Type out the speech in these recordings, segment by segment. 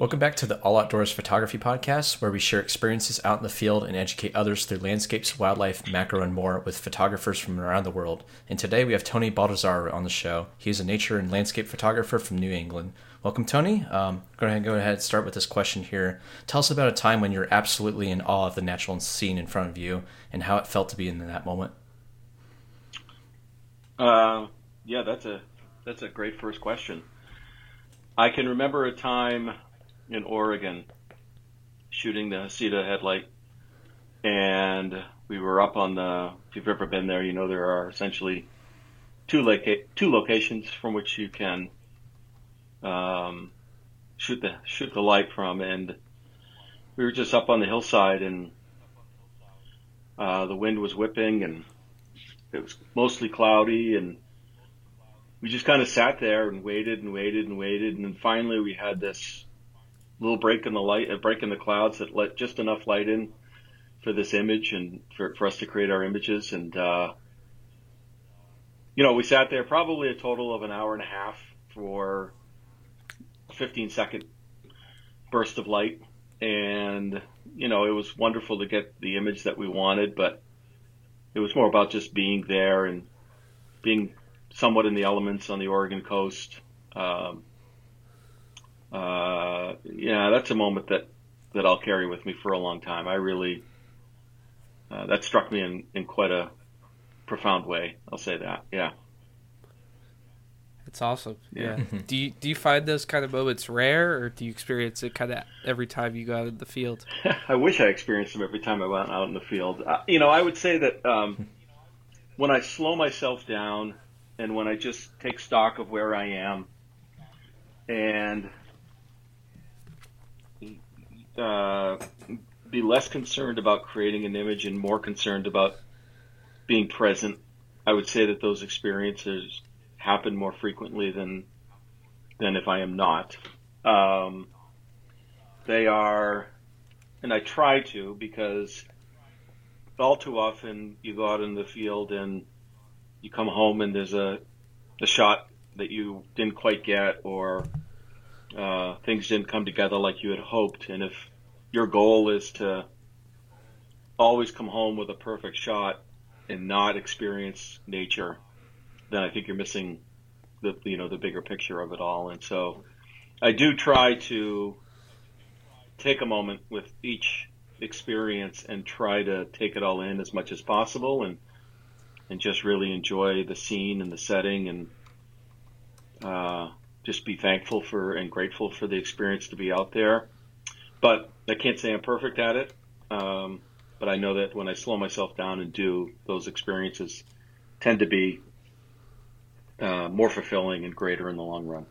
Welcome back to the All Outdoors Photography Podcast, where we share experiences out in the field and educate others through landscapes, wildlife, macro, and more with photographers from around the world. And today we have Tony Baldassare on the show. He is a nature and landscape photographer from New England. Welcome, Tony. Um, go ahead, go ahead and start with this question here. Tell us about a time when you're absolutely in awe of the natural scene in front of you and how it felt to be in that moment. Uh, yeah, that's a that's a great first question. I can remember a time in Oregon shooting the Heceta Head light, and we were up on the. If you've ever been there, you know there are essentially two loca- two locations from which you can um, shoot the shoot the light from, and we were just up on the hillside, and uh, the wind was whipping, and it was mostly cloudy, and we just kind of sat there and waited and waited and waited, and then finally we had this little break in the light, a break in the clouds that let just enough light in for this image and for, for us to create our images. And, uh, you know, we sat there probably a total of an hour and a half for a 15 second burst of light. And, you know, it was wonderful to get the image that we wanted, but it was more about just being there and being somewhat in the elements on the Oregon coast. Um, uh, yeah, that's a moment that, that I'll carry with me for a long time. I really, uh, that struck me in, in quite a profound way. I'll say that. Yeah. It's awesome. Yeah. yeah. do you do you find those kind of moments rare, or do you experience it kind of every time you go out in the field? I wish I experienced them every time I went out in the field. Uh, you know, I would say that um, when I slow myself down and when I just take stock of where I am, and uh, be less concerned about creating an image and more concerned about being present. I would say that those experiences happen more frequently than than if I am not. Um, they are, and I try to because all too often you go out in the field and you come home and there's a a shot that you didn't quite get or uh, things didn't come together like you had hoped. And if your goal is to always come home with a perfect shot and not experience nature, then I think you're missing the you know the bigger picture of it all. And so I do try to take a moment with each experience and try to take it all in as much as possible and and just really enjoy the scene and the setting and uh, just be thankful for and grateful for the experience to be out there. But I can't say I'm perfect at it. Um, but I know that when I slow myself down and do, those experiences tend to be uh, more fulfilling and greater in the long run.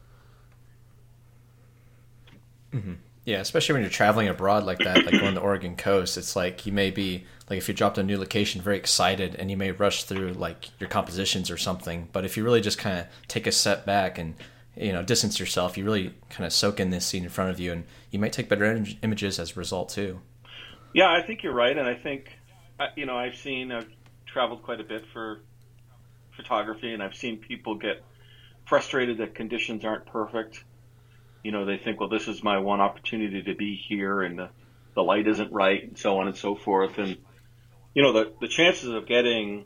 Mm-hmm. Yeah, especially when you're traveling abroad like that, like on the Oregon coast, it's like you may be like if you dropped a new location, very excited, and you may rush through like your compositions or something. But if you really just kind of take a step back and you know distance yourself. You really kind of soak in this scene in front of you and you might take better im- images as a result too. Yeah i think you're right and i think uh, you know i've seen i've traveled quite a bit for photography and i've seen people get frustrated that conditions aren't perfect. You know they think well this is my one opportunity to be here and the, the light isn't right and so on and so forth. And you know the the chances of getting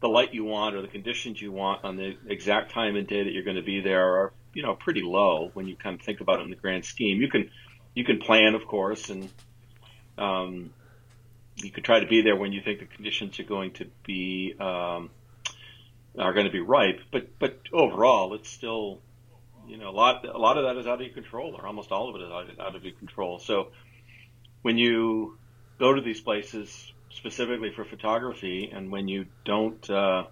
the light you want or the conditions you want on the exact time and day that you're going to be there are you know pretty low when you kind of think about it in the grand scheme. You can you can plan, of course, and um, you could try to be there when you think the conditions are going to be um, are going to be ripe. But but overall, it's still you know a lot a lot of that is out of your control, or almost all of it is out, out of your control. So when you go to these places specifically for photography, and when you don't uh,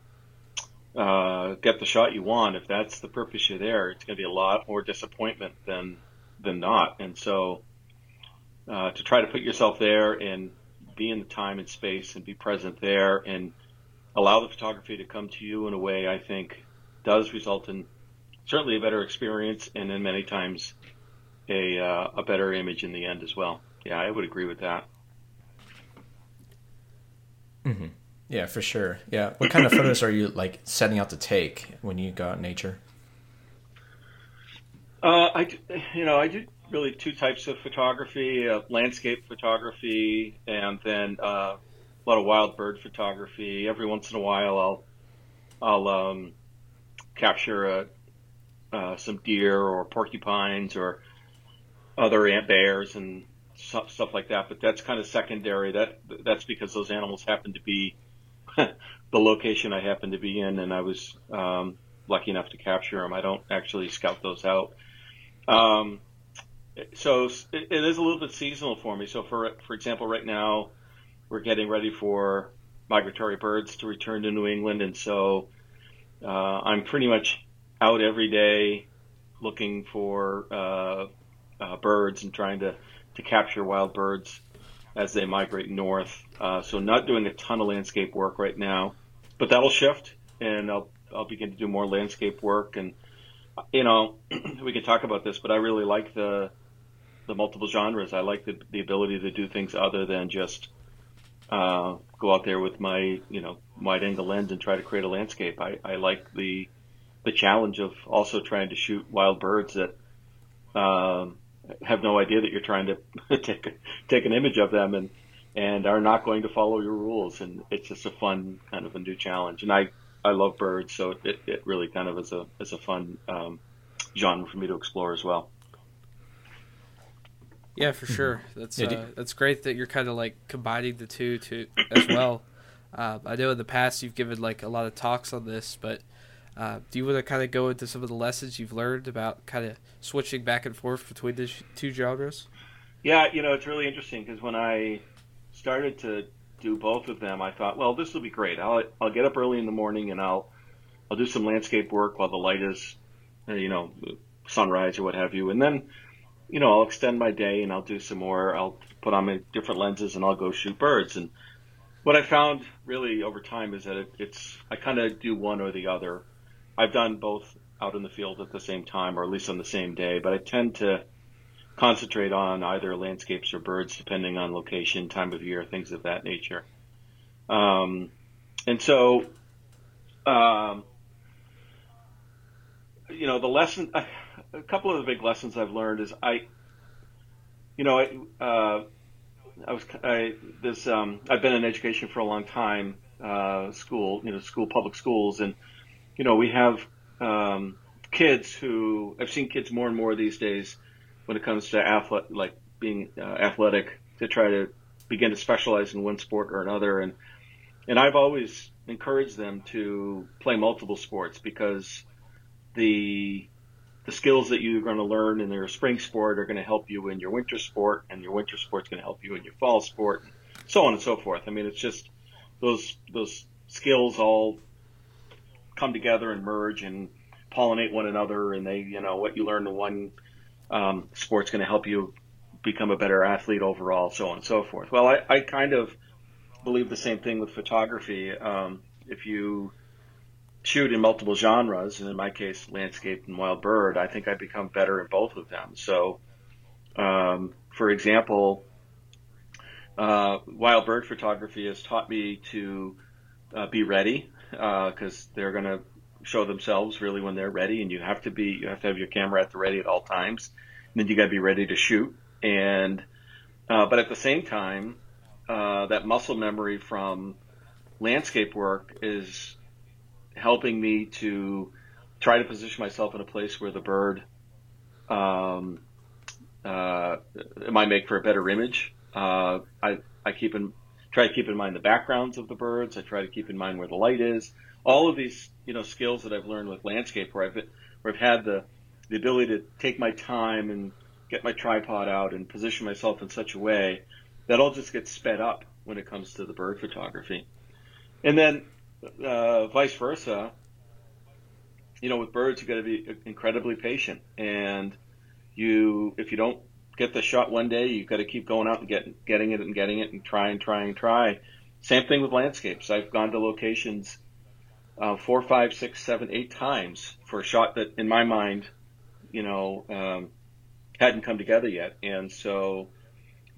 uh, get the shot you want, if that's the purpose you're there, it's going to be a lot more disappointment than than not. And so, uh, to try to put yourself there and be in the time and space and be present there and allow the photography to come to you in a way I think does result in certainly a better experience and then many times a uh, a better image in the end as well. Yeah, I would agree with that. Mm-hmm. Yeah, for sure. Yeah. What kind of photos are you like setting out to take when you go out in nature? Uh, I, you know, I do. really two types of photography: uh, landscape photography, and then uh, a lot of wild bird photography. Every once in a while, I'll I'll um, capture uh, some deer or porcupines or other ant bears and stuff like that. But that's kind of secondary. That that's because those animals happen to be the location I happen to be in, and I was um, lucky enough to capture them. I don't actually scout those out. Um, so it, it is a little bit seasonal for me. So for for example, right now we're getting ready for migratory birds to return to New England, and so uh, I'm pretty much out every day looking for uh, uh, birds and trying to to capture wild birds as they migrate north. Uh, so not doing a ton of landscape work right now, but that'll shift, and I'll I'll begin to do more landscape work. And you know, we can talk about this, but I really like the the multiple genres. I like the the ability to do things other than just uh, go out there with my you know wide angle lens and try to create a landscape. I, I like the the challenge of also trying to shoot wild birds that um, have no idea that you're trying to take take an image of them and and are not going to follow your rules. And it's just a fun kind of a new challenge. And I I love birds, so it, it really kind of is a is a fun um, genre for me to explore as well. Yeah, for sure. That's uh, that's great that you're kind of like combining the two to as well. Uh, I know in the past you've given like a lot of talks on this, but uh, do you want to kind of go into some of the lessons you've learned about kind of switching back and forth between the two genres? Yeah, you know, it's really interesting because when I started to do both of them, I thought, well, this will be great. I'll I'll get up early in the morning and I'll I'll do some landscape work while the light is, you know, sunrise or what have you, and then, you know, I'll extend my day and I'll do some more. I'll put on my different lenses and I'll go shoot birds. And what I found really over time is that it, it's I kind of do one or the other. I've done both out in the field at the same time, or at least on the same day, but I tend to concentrate on either landscapes or birds, depending on location, time of year, things of that nature. Um, and so, um, you know, the lesson, a couple of the big lessons I've learned is I, you know, I, uh, I was, I, this, um, I've been in education for a long time, uh, school, you know, school, public schools, and you know, we have um, kids who I've seen kids more and more these days when it comes to athlete, like being uh, athletic, to try to begin to specialize in one sport or another, and and I've always encouraged them to play multiple sports because the the skills that you're going to learn in your spring sport are going to help you in your winter sport, and your winter sport's going to help you in your fall sport, and so on and so forth. I mean, it's just those those skills all come together and merge and pollinate one another, and they, you know, what you learn in one um, sport's going to help you become a better athlete overall, so on and so forth. Well, I, I kind of believe the same thing with photography. Um, if you shoot in multiple genres, and in my case, landscape and wild bird, I think I become better in both of them. So, um, for example, uh, wild bird photography has taught me to uh, be ready because uh, they're going to show themselves really when they're ready, and you have to be you have to have your camera at the ready at all times. And then you got to be ready to shoot. And uh, but at the same time, uh, that muscle memory from landscape work is helping me to try to position myself in a place where the bird um, uh, might make for a better image. Uh, I I keep in try to keep in mind the backgrounds of the birds. I try to keep in mind where the light is. All of these, you know, skills that I've learned with landscape, where I've where I've had the the ability to take my time and get my tripod out and position myself in such a way that all just gets sped up when it comes to the bird photography. And then uh, vice versa, you know, with birds, you got to be incredibly patient. And you, if you don't get the shot one day, you've got to keep going out and getting getting it and getting it and try and try and try. Same thing with landscapes. I've gone to locations uh, four, five, six, seven, eight times for a shot that, in my mind, you know, um, hadn't come together yet. And so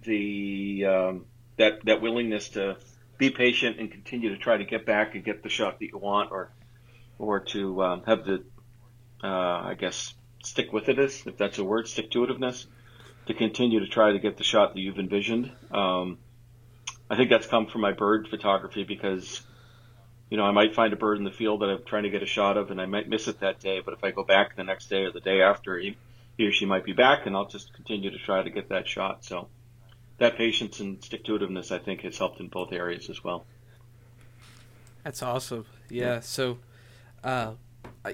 the um, that that willingness to be patient and continue to try to get back and get the shot that you want, or or to um, have the uh, I guess stick with it is if that's a word, stick to itiveness to continue to try to get the shot that you've envisioned. Um, I think that's come from my bird photography because, you know, I might find a bird in the field that I'm trying to get a shot of and I might miss it that day, but if I go back the next day or the day after, he, he or she might be back and I'll just continue to try to get that shot. So that patience and stick to itiveness, I think, has helped in both areas as well. That's awesome. Yeah. So, uh,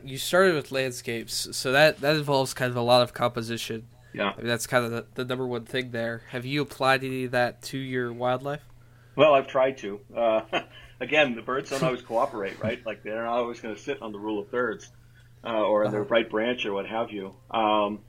you started with landscapes, so that that involves kind of a lot of composition. Yeah, I mean, that's kind of the, the number one thing there. Have you applied any of that to your wildlife? Well, I've tried to. Uh, again, the birds don't always cooperate, right? Like they're not always going to sit on the rule of thirds uh, or uh-huh. the right branch or what have you. Um,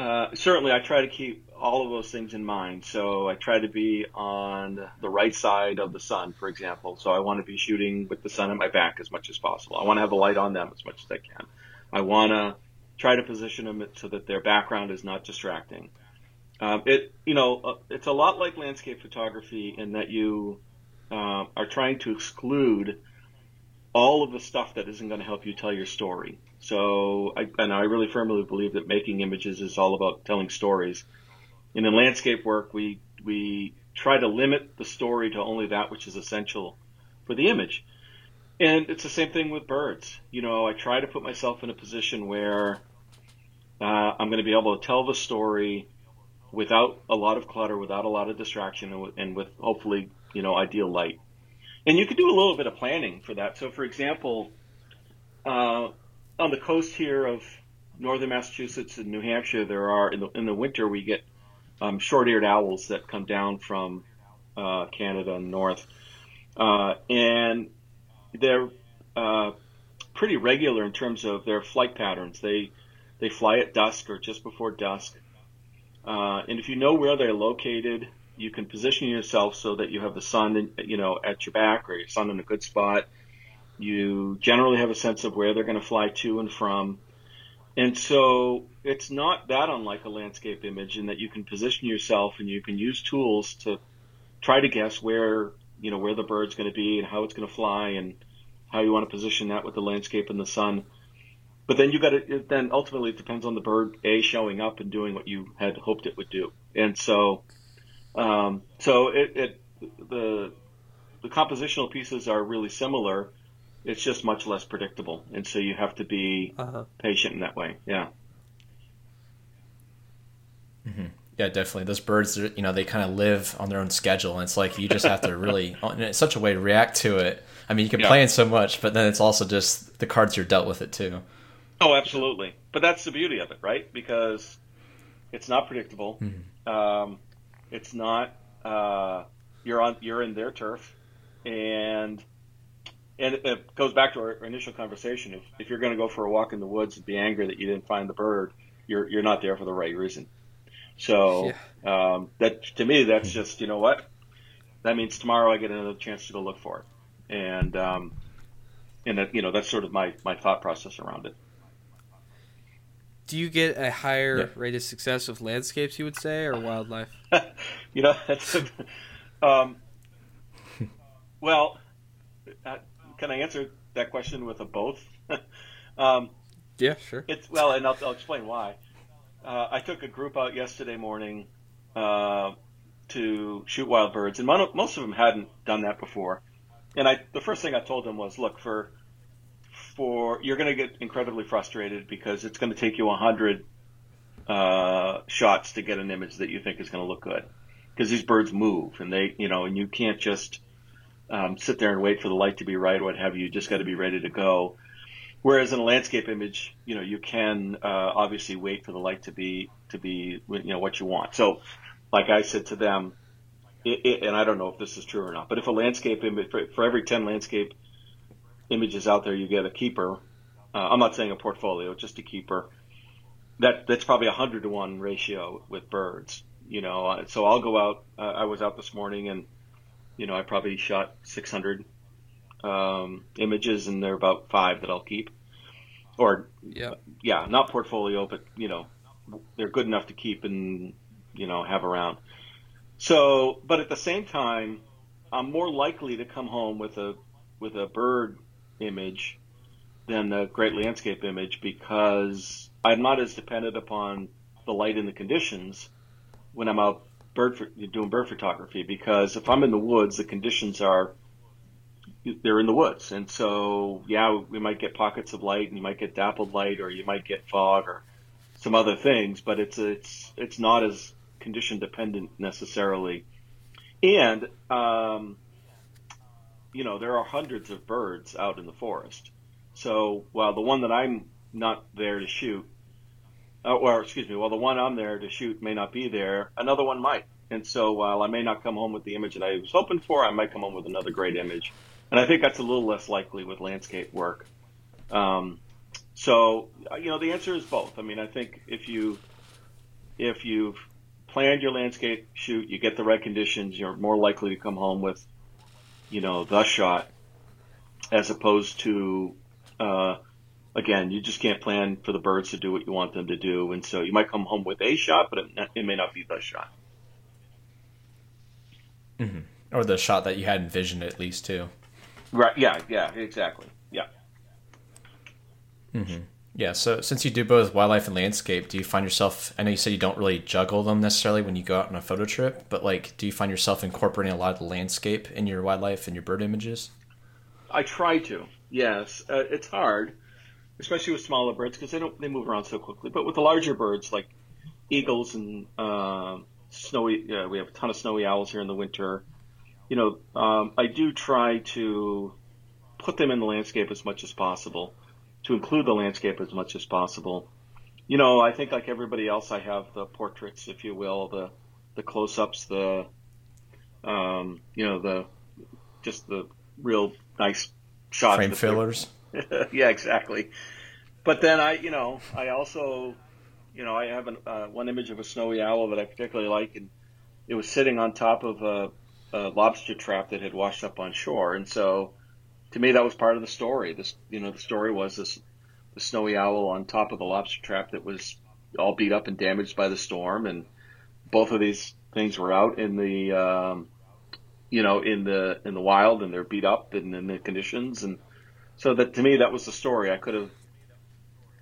uh, certainly, I try to keep all of those things in mind. So I try to be on the right side of the sun, for example. So I want to be shooting with the sun at my back as much as possible. I want to have the light on them as much as I can. I want to try to position them so that their background is not distracting. Um, it, you know, uh, it's a lot like landscape photography in that you uh, are trying to exclude all of the stuff that isn't going to help you tell your story. So, I, and I really firmly believe that making images is all about telling stories. And in landscape work, we we try to limit the story to only that which is essential for the image. And it's the same thing with birds. You know, I try to put myself in a position where uh, I'm going to be able to tell the story without a lot of clutter, without a lot of distraction, and with, and hopefully, you know, ideal light. And you can do a little bit of planning for that. So, for example, uh, on the coast here of northern Massachusetts and New Hampshire, there are in the in the winter we get um, short-eared owls that come down from uh, Canada north, uh, and they're uh, pretty regular in terms of their flight patterns. They they fly at dusk or just before dusk, uh, and if you know where they're located, you can position yourself so that you have the sun, in, you know, at your back or your sun in a good spot. You generally have a sense of where they're going to fly to and from. And so it's not that unlike a landscape image in that you can position yourself and you can use tools to try to guess where, you know, where the bird's going to be and how it's going to fly and how you want to position that with the landscape and the sun. But then you got to, then ultimately it depends on the bird, A, showing up and doing what you had hoped it would do. And so, um, so it, it, the, the compositional pieces are really similar it's just much less predictable, and so you have to be uh-huh. patient in that way. Yeah. Mm-hmm. Yeah, definitely. Those birds, you know, they kind of live on their own schedule, and it's like you just have to really, in such a way, react to it. I mean, you can yeah. plan so much, but then it's also just the cards you're dealt with it too. Oh, absolutely. But that's the beauty of it, right? Because it's not predictable. Mm-hmm. Um, it's not. Uh, you're on. You're in their turf, and and it goes back to our initial conversation. If, if you're going to go for a walk in the woods and be angry that you didn't find the bird, you're you're not there for the right reason. So yeah. um, that to me, that's just you know what that means. Tomorrow I get another chance to go look for it, and um, and that you know that's sort of my my thought process around it. Do you get a higher yeah. rate of success with landscapes, you would say, or wildlife? you know, that's a, um, well. Uh, can I answer that question with a both? um, yeah, sure. It's well, and I'll, I'll explain why. Uh, I took a group out yesterday morning uh, to shoot wild birds, and most of them hadn't done that before. And I, the first thing I told them was, look, for for you're going to get incredibly frustrated because it's going to take you a hundred uh, shots to get an image that you think is going to look good because these birds move and they, you know, and you can't just um, sit there and wait for the light to be right, what have you. You just got to be ready to go. Whereas in a landscape image, you know, you can uh, obviously wait for the light to be to be you know what you want. So, like I said to them, it, it, and I don't know if this is true or not, but if a landscape image for, for every ten landscape images out there, you get a keeper. Uh, I'm not saying a portfolio, just a keeper. That that's probably a hundred to one ratio with birds. You know, so I'll go out. Uh, I was out this morning and you know, I probably shot 600 um, images, and there are about five that I'll keep. Or yeah, yeah, not portfolio, but you know, they're good enough to keep and you know have around. So, but at the same time, I'm more likely to come home with a with a bird image than the great landscape image because I'm not as dependent upon the light and the conditions when I'm out bird doing bird photography because if I'm in the woods, the conditions are they're in the woods, and so yeah, we might get pockets of light, and you might get dappled light, or you might get fog, or some other things, but it's it's it's not as condition dependent necessarily, and um, you know there are hundreds of birds out in the forest, so while the one that I'm not there to shoot uh, or excuse me, while the one I'm there to shoot may not be there, another one might. And so while I may not come home with the image that I was hoping for, I might come home with another great image. And I think that's a little less likely with landscape work. Um, so you know, the answer is both. I mean, I think if you if you've planned your landscape shoot, you get the right conditions, you're more likely to come home with, you know, the shot, as opposed to uh, again, you just can't plan for the birds to do what you want them to do, and so you might come home with a shot, but it, it may not be the shot. Mm-hmm. Or the shot that you had envisioned, at least too. Right. Yeah. Yeah. Exactly. Yeah. Mm-hmm. Yeah. So since you do both wildlife and landscape, do you find yourself? I know you said you don't really juggle them necessarily when you go out on a photo trip, but like, do you find yourself incorporating a lot of the landscape in your wildlife and your bird images? I try to. Yes, uh, it's hard especially with smaller birds because they don't they move around so quickly. But with the larger birds like eagles and uh, snowy, uh, we have a ton of snowy owls here in the winter. You know, um, I do try to put them in the landscape as much as possible, to include the landscape as much as possible. You know, I think like everybody else, I have the portraits, if you will, the the close-ups, the um, you know, the just the real nice shots. Frame fillers. yeah, exactly. But then I, you know, I also, you know, I have an, uh, one image of a snowy owl that I particularly like, and it was sitting on top of a, a lobster trap that had washed up on shore, and so to me that was part of the story. This, you know, the story was this the snowy owl on top of the lobster trap that was all beat up and damaged by the storm, and both of these things were out in the, um, you know, in the in the wild, and they're beat up and in the conditions, and so that to me that was the story. I could have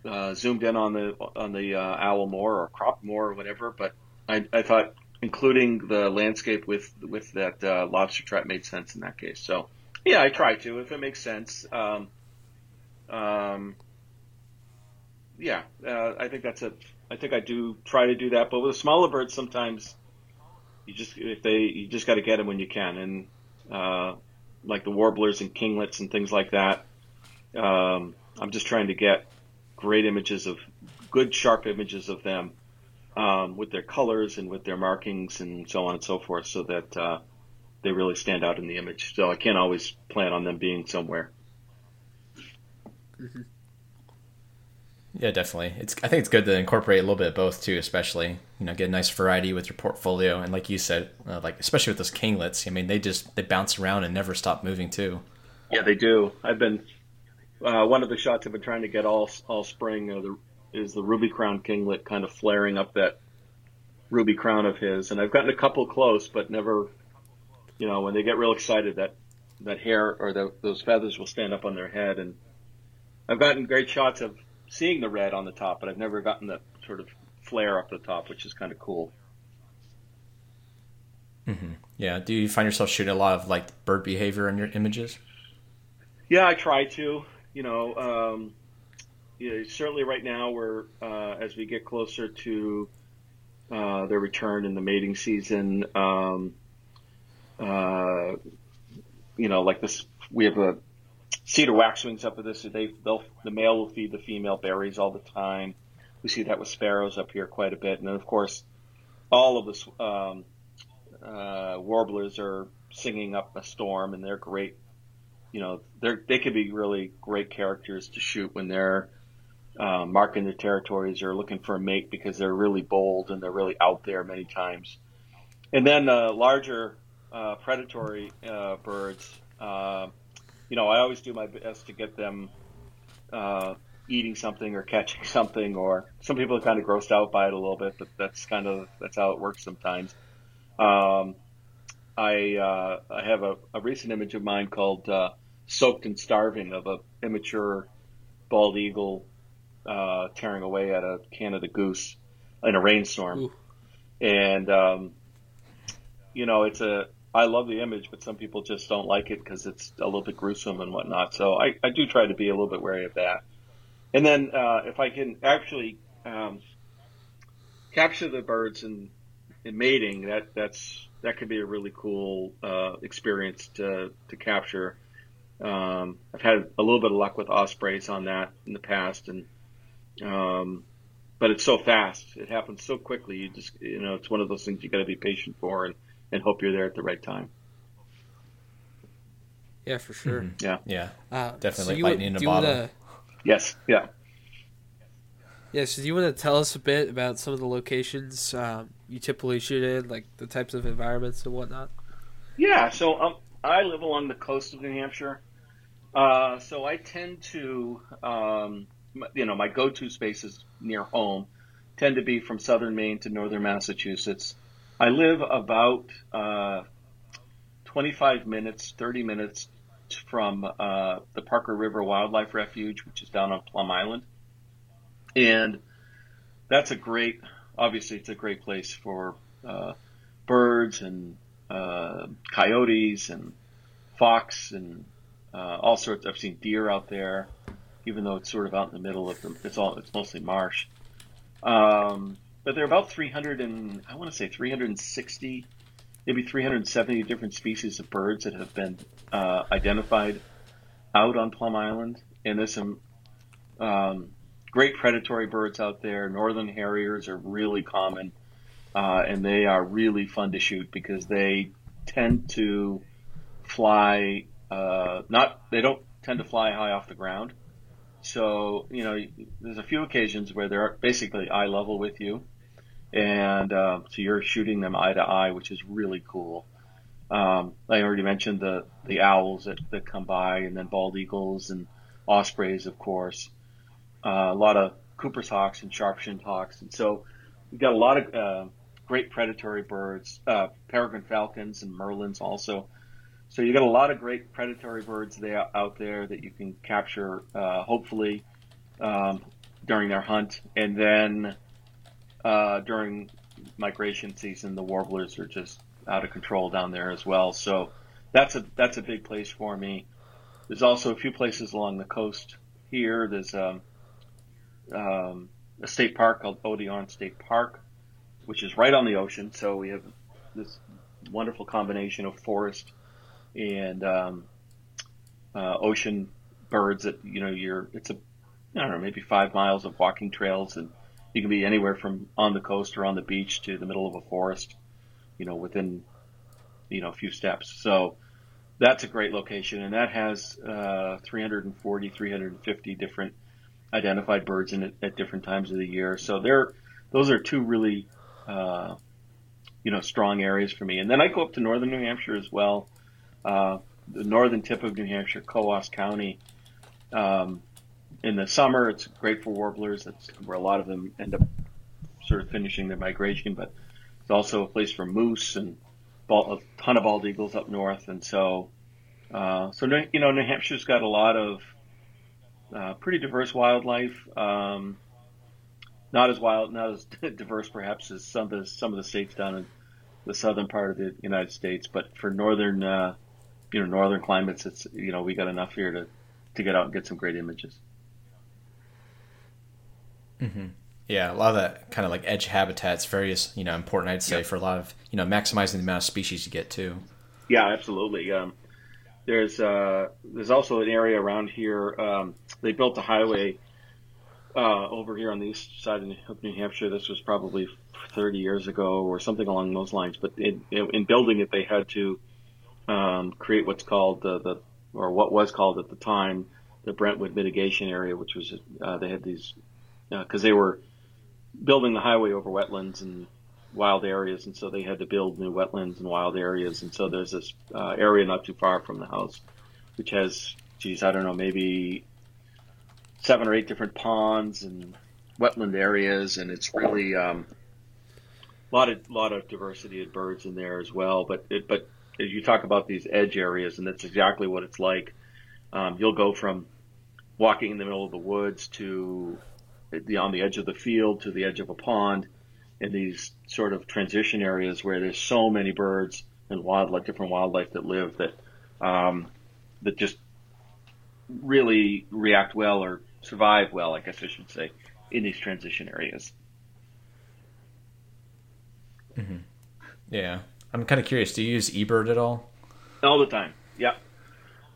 uh, zoomed in on the on the uh, owl more or crop more or whatever, but I, I thought including the landscape with with that uh, lobster trap made sense in that case. So yeah, I try to if it makes sense. Um, um, yeah, uh, I think that's a. I think I do try to do that, but with smaller birds, sometimes you just if they you just got to get them when you can, and uh, like the warblers and kinglets and things like that. Um, I'm just trying to get great images of good sharp images of them um, with their colors and with their markings and so on and so forth, so that uh, they really stand out in the image. So I can't always plan on them being somewhere. Mm-hmm. Yeah, definitely. It's I think it's good to incorporate a little bit of both too, especially you know get a nice variety with your portfolio. And like you said, uh, like especially with those kinglets, I mean they just they bounce around and never stop moving too. Yeah, they do. I've been uh, one of the shots I've been trying to get all all spring uh, the, is the ruby crown kinglet kind of flaring up that ruby crown of his, and I've gotten a couple close, but never, you know, when they get real excited, that that hair or the, those feathers will stand up on their head, and I've gotten great shots of seeing the red on the top, but I've never gotten that sort of flare up the top, which is kind of cool. Mm-hmm. Yeah. Do you find yourself shooting a lot of like bird behavior in your images? Yeah, I try to you know, um, you know, certainly right now we're uh, as we get closer to uh, their return in the mating season. Um, uh, you know, like this, we have a cedar waxwings up at this. They, they'll, the male will feed the female berries all the time. We see that with sparrows up here quite a bit, and then of course, all of the um, uh, warblers are singing up a storm, and they're great you know, they're, they could be really great characters to shoot when they're uh, marking their territories or looking for a mate because they're really bold and they're really out there many times. And then uh, larger uh, predatory uh, birds, uh, you know, I always do my best to get them uh, eating something or catching something. Or some people are kind of grossed out by it a little bit, but that's kind of that's how it works sometimes. Um, I uh, I have a, a recent image of mine called uh, "Soaked and Starving" of a immature bald eagle uh, tearing away at a Canada goose, in a rainstorm, Ooh. and um, you know it's a I love the image, but some people just don't like it because it's a little bit gruesome and whatnot. So I, I do try to be a little bit wary of that. And then uh, if I can actually um, capture the birds in, in mating, that that's that could be a really cool uh, experience to to capture. Um, I've had a little bit of luck with ospreys on that in the past, and um, but it's so fast. It happens so quickly. You just you know it's one of those things you got to be patient for and and hope you're there at the right time. Yeah, for sure. Mm-hmm. Yeah, yeah, uh, definitely so lightning in a bottle. Wanna, yes, yeah. Yeah, so do you want to tell us a bit about some of the locations um, you typically shoot in, like the types of environments and whatnot? Yeah, so um, I live along the coast of New Hampshire, uh, so I tend to, um, you know, my go-to spaces near home tend to be from southern Maine to northern Massachusetts. I live about uh, 25 minutes, 30 minutes from uh, the Parker River Wildlife Refuge, which is down on Plum Island. And that's a great, obviously, it's a great place for uh, birds and uh, coyotes and fox and uh, all sorts. I've seen deer out there, even though it's sort of out in the middle of the, it's all, it's mostly marsh. Um, but there are about 300 and I want to say 360, maybe 370 different species of birds that have been uh, identified out on Plum Island, and there's some um, great predatory birds out there. Northern harriers are really common, uh, and they are really fun to shoot because they tend to fly. Uh, not they don't tend to fly high off the ground. So, you know, there's a few occasions where they're basically eye level with you. And uh, so you're shooting them eye to eye, which is really cool. Um, I already mentioned the, the owls that, that come by, and then bald eagles and ospreys, of course. Uh, a lot of Cooper's hawks and sharp-shinned hawks. And so we've got a lot of uh, great predatory birds, uh, peregrine falcons and merlins also. So you've got a lot of great predatory birds there out there that you can capture, uh, hopefully, um, during their hunt. And then uh, during migration season, the warblers are just out of control down there as well. So that's a that's a big place for me. There's also a few places along the coast here. There's um, um, a state park called Odiorne State Park, which is right on the ocean. So we have this wonderful combination of forest and um, uh, ocean birds that you know you're it's a I don't know maybe five miles of walking trails and you can be anywhere from on the coast or on the beach to the middle of a forest you know within you know a few steps. So that's a great location and that has uh, 340 350 different identified birds in it at different times of the year. So there those are two really uh, you know strong areas for me. And then I go up to northern New Hampshire as well. Uh, the northern tip of New Hampshire, Coos County. Um, in the summer, it's great for warblers. That's where a lot of them end up sort of finishing their migration, but it's also a place for moose and a ton of bald eagles up north. And so, uh, so, you know, New Hampshire's got a lot of, uh, pretty diverse wildlife. Um, not as wild, not as diverse perhaps as some of the, some of the states down in the southern part of the United States, but for northern, uh, you know northern climates, it's you know we got enough here to to get out and get some great images. Mm-hmm. Yeah, a lot of that kind of like edge habitats, various you know important. I'd say yep. for a lot of you know maximizing the amount of species you get too. Yeah, absolutely. Um, there's uh, there's also an area around here. Um, they built a highway uh, over here on the east side of New Hampshire. This was probably 30 years ago or something along those lines. But in, in building it, they had to um, create what's called the, the or what was called at the time the Brentwood mitigation area, which was uh, they had these because uh, they were building the highway over wetlands and wild areas, and so they had to build new wetlands and wild areas. And so there's this uh, area not too far from the house, which has, geez, I don't know, maybe seven or eight different ponds and wetland areas, and it's really um, a lot of lot of diversity of birds in there as well. But it, but as you talk about these edge areas, and that's exactly what it's like. Um, you'll go from walking in the middle of the woods to the, on the edge of the field to the edge of a pond, in these sort of transition areas where there's so many birds and wildlife, different wildlife that live that um, that just really react well or survive well, I guess I should say, in these transition areas. Mm-hmm. Yeah, I'm kind of curious. Do you use eBird at all? All the time. Yeah,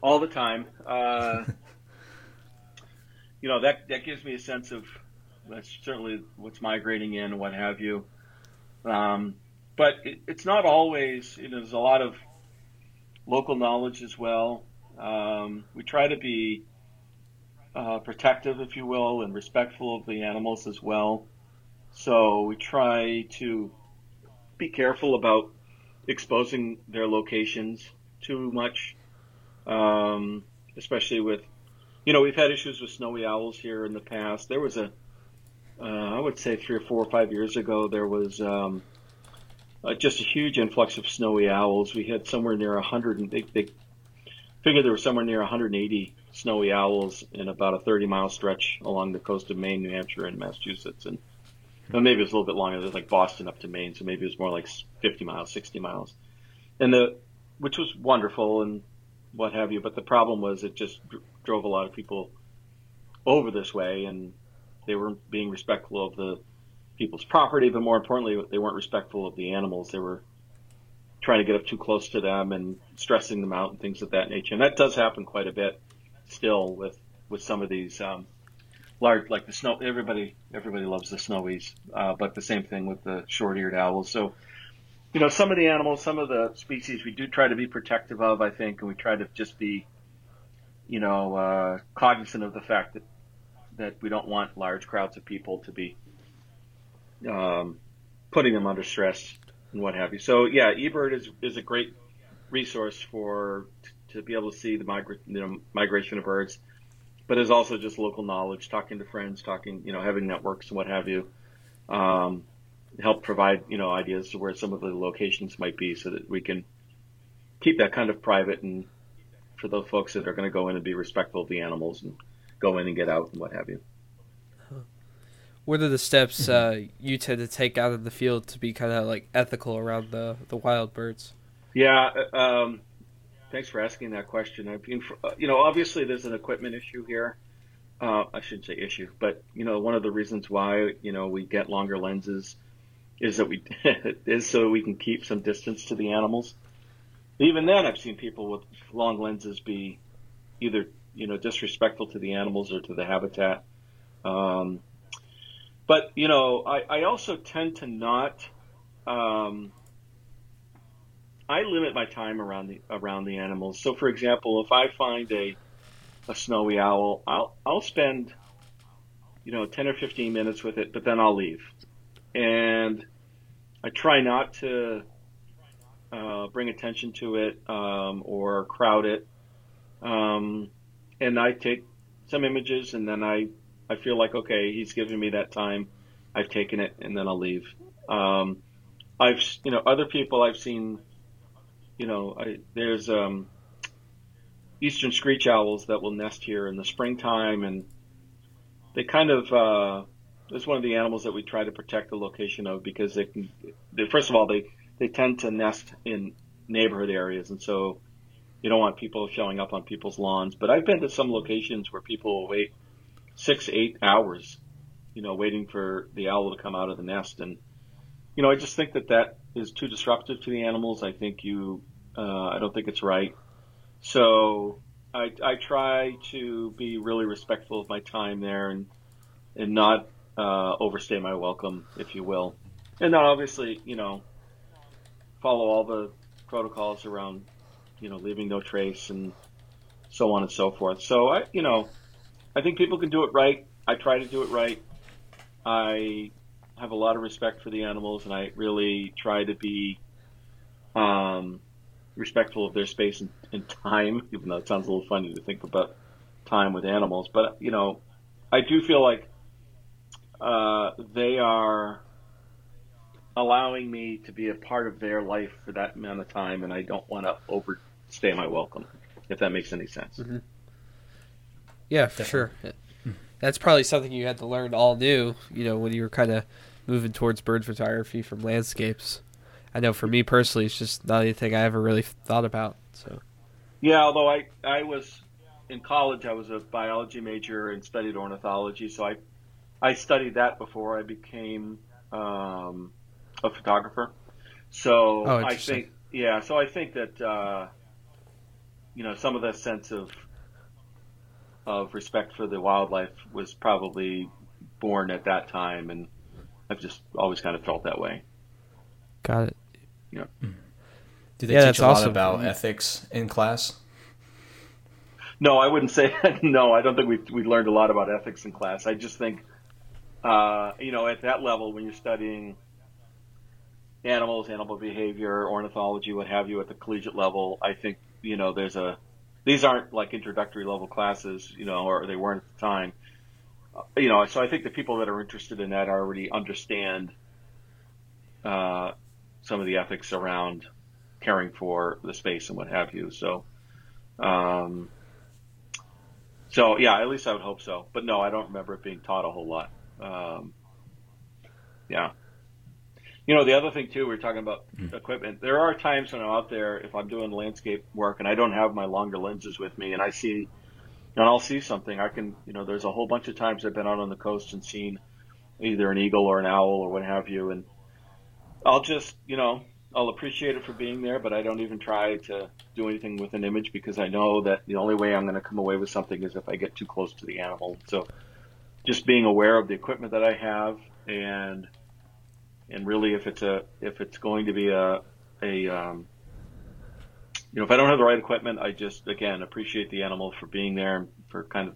all the time. Uh, you know that that gives me a sense of that's certainly what's migrating in what have you. Um, but it, it's not always. You know, there's a lot of local knowledge as well. Um, we try to be uh, protective, if you will, and respectful of the animals as well. So we try to be careful about exposing their locations too much, um, especially with, you know, we've had issues with snowy owls here in the past. There was a, uh, I would say three or four or five years ago, there was um, uh, just a huge influx of snowy owls. We had somewhere near 100, and they, they figured there were somewhere near 180 snowy owls in about a 30 mile stretch along the coast of Maine, New Hampshire, and Massachusetts. And well, maybe it was a little bit longer. There's like Boston up to Maine, so maybe it was more like 50 miles, 60 miles, and the which was wonderful and what have you. But the problem was it just drove a lot of people over this way, and they weren't being respectful of the people's property, but more importantly, they weren't respectful of the animals. They were trying to get up too close to them and stressing them out and things of that nature. And that does happen quite a bit still with with some of these um, large, like the snow. Everybody everybody loves the snowies, uh, but the same thing with the short-eared owls. So, you know, some of the animals, some of the species, we do try to be protective of. I think, and we try to just be, you know, uh, cognizant of the fact that that we don't want large crowds of people to be um, putting them under stress and what have you. So yeah, eBird is is a great resource for to be able to see the migra- you know, migration of birds, but is also just local knowledge, talking to friends, talking, you know, having networks and what have you. Um, help provide, you know, ideas to where some of the locations might be so that we can keep that kind of private and for those folks that are going to go in and be respectful of the animals and go in and get out and what have you. What are the steps uh, you tend to take out of the field to be kind of like ethical around the, the wild birds? Yeah, uh, um, thanks for asking that question. I mean, uh, you know, obviously there's an equipment issue here. Uh, I shouldn't say issue, but you know, one of the reasons why you know we get longer lenses is that we is so we can keep some distance to the animals. Even then, I've seen people with long lenses be either you know disrespectful to the animals or to the habitat. Um, but you know, I, I also tend to not. Um, I limit my time around the around the animals. So, for example, if I find a a snowy owl, I'll I'll spend you know ten or fifteen minutes with it, but then I'll leave, and I try not to uh, bring attention to it um, or crowd it. Um, and I take some images, and then I I feel like okay, he's giving me that time. I've taken it, and then I'll leave. Um, I've you know other people I've seen you know, I, there's um, eastern screech owls that will nest here in the springtime, and they kind of uh, it's one of the animals that we try to protect the location of because they can. They, first of all, they they tend to nest in neighborhood areas, and so you don't want people showing up on people's lawns. But I've been to some locations where people will wait six, eight hours, you know, waiting for the owl to come out of the nest, and you know, I just think that that is too disruptive to the animals. I think you, uh, I don't think it's right. So I, I try to be really respectful of my time there and, and not, uh, overstay my welcome, if you will. And then obviously, you know, follow all the protocols around, you know, leaving no trace and so on and so forth. So I, you know, I think people can do it right. I try to do it right. I have a lot of respect for the animals, and I really try to be um, respectful of their space and, and, time. Even though it sounds a little funny to think about time with animals, but you know, I do feel like uh, they are allowing me to be a part of their life for that amount of time, and I don't want to overstay my welcome. If that makes any sense. Mm-hmm. Yeah, for Definitely. sure that's probably something you had to learn all new, you know, when you were kind of moving towards bird photography from landscapes. I know for me personally, it's just not anything I ever really thought about. So. Yeah, although I I was in college, I was a biology major and studied ornithology, so I I studied that before I became um, a photographer. So oh, I think yeah, so I think that uh, you know some of that sense of of respect for the wildlife was probably born at that time, and I've just always kind of felt that way. Got it. Yeah. Do they yeah, teach a lot awesome. about ethics in class? No, I wouldn't say no. I don't think we we learned a lot about ethics in class. I just think, uh, you know, at that level when you're studying animals, animal behavior, ornithology, what have you, at the collegiate level, I think you know there's a these aren't like introductory level classes, you know, or they weren't at the time. Uh, you know, so I think the people that are interested in that already understand uh, some of the ethics around caring for the space and what have you. So, um, so yeah, at least I would hope so. But no, I don't remember it being taught a whole lot. Um, yeah. You know, the other thing too, We're talking about mm-hmm. equipment. There are times when I'm out there, if I'm doing landscape work and I don't have my longer lenses with me, and I see, and I'll see something. I can, you know, there's a whole bunch of times I've been out on the coast and seen either an eagle or an owl or what have you, and I'll just, you know, I'll appreciate it for being there, but I don't even try to do anything with an image because I know that the only way I'm going to come away with something is if I get too close to the animal. So, just being aware of the equipment that I have and and really if it's a if it's going to be a a um, you know if I don't have the right equipment, I just again appreciate the animal for being there and for kind of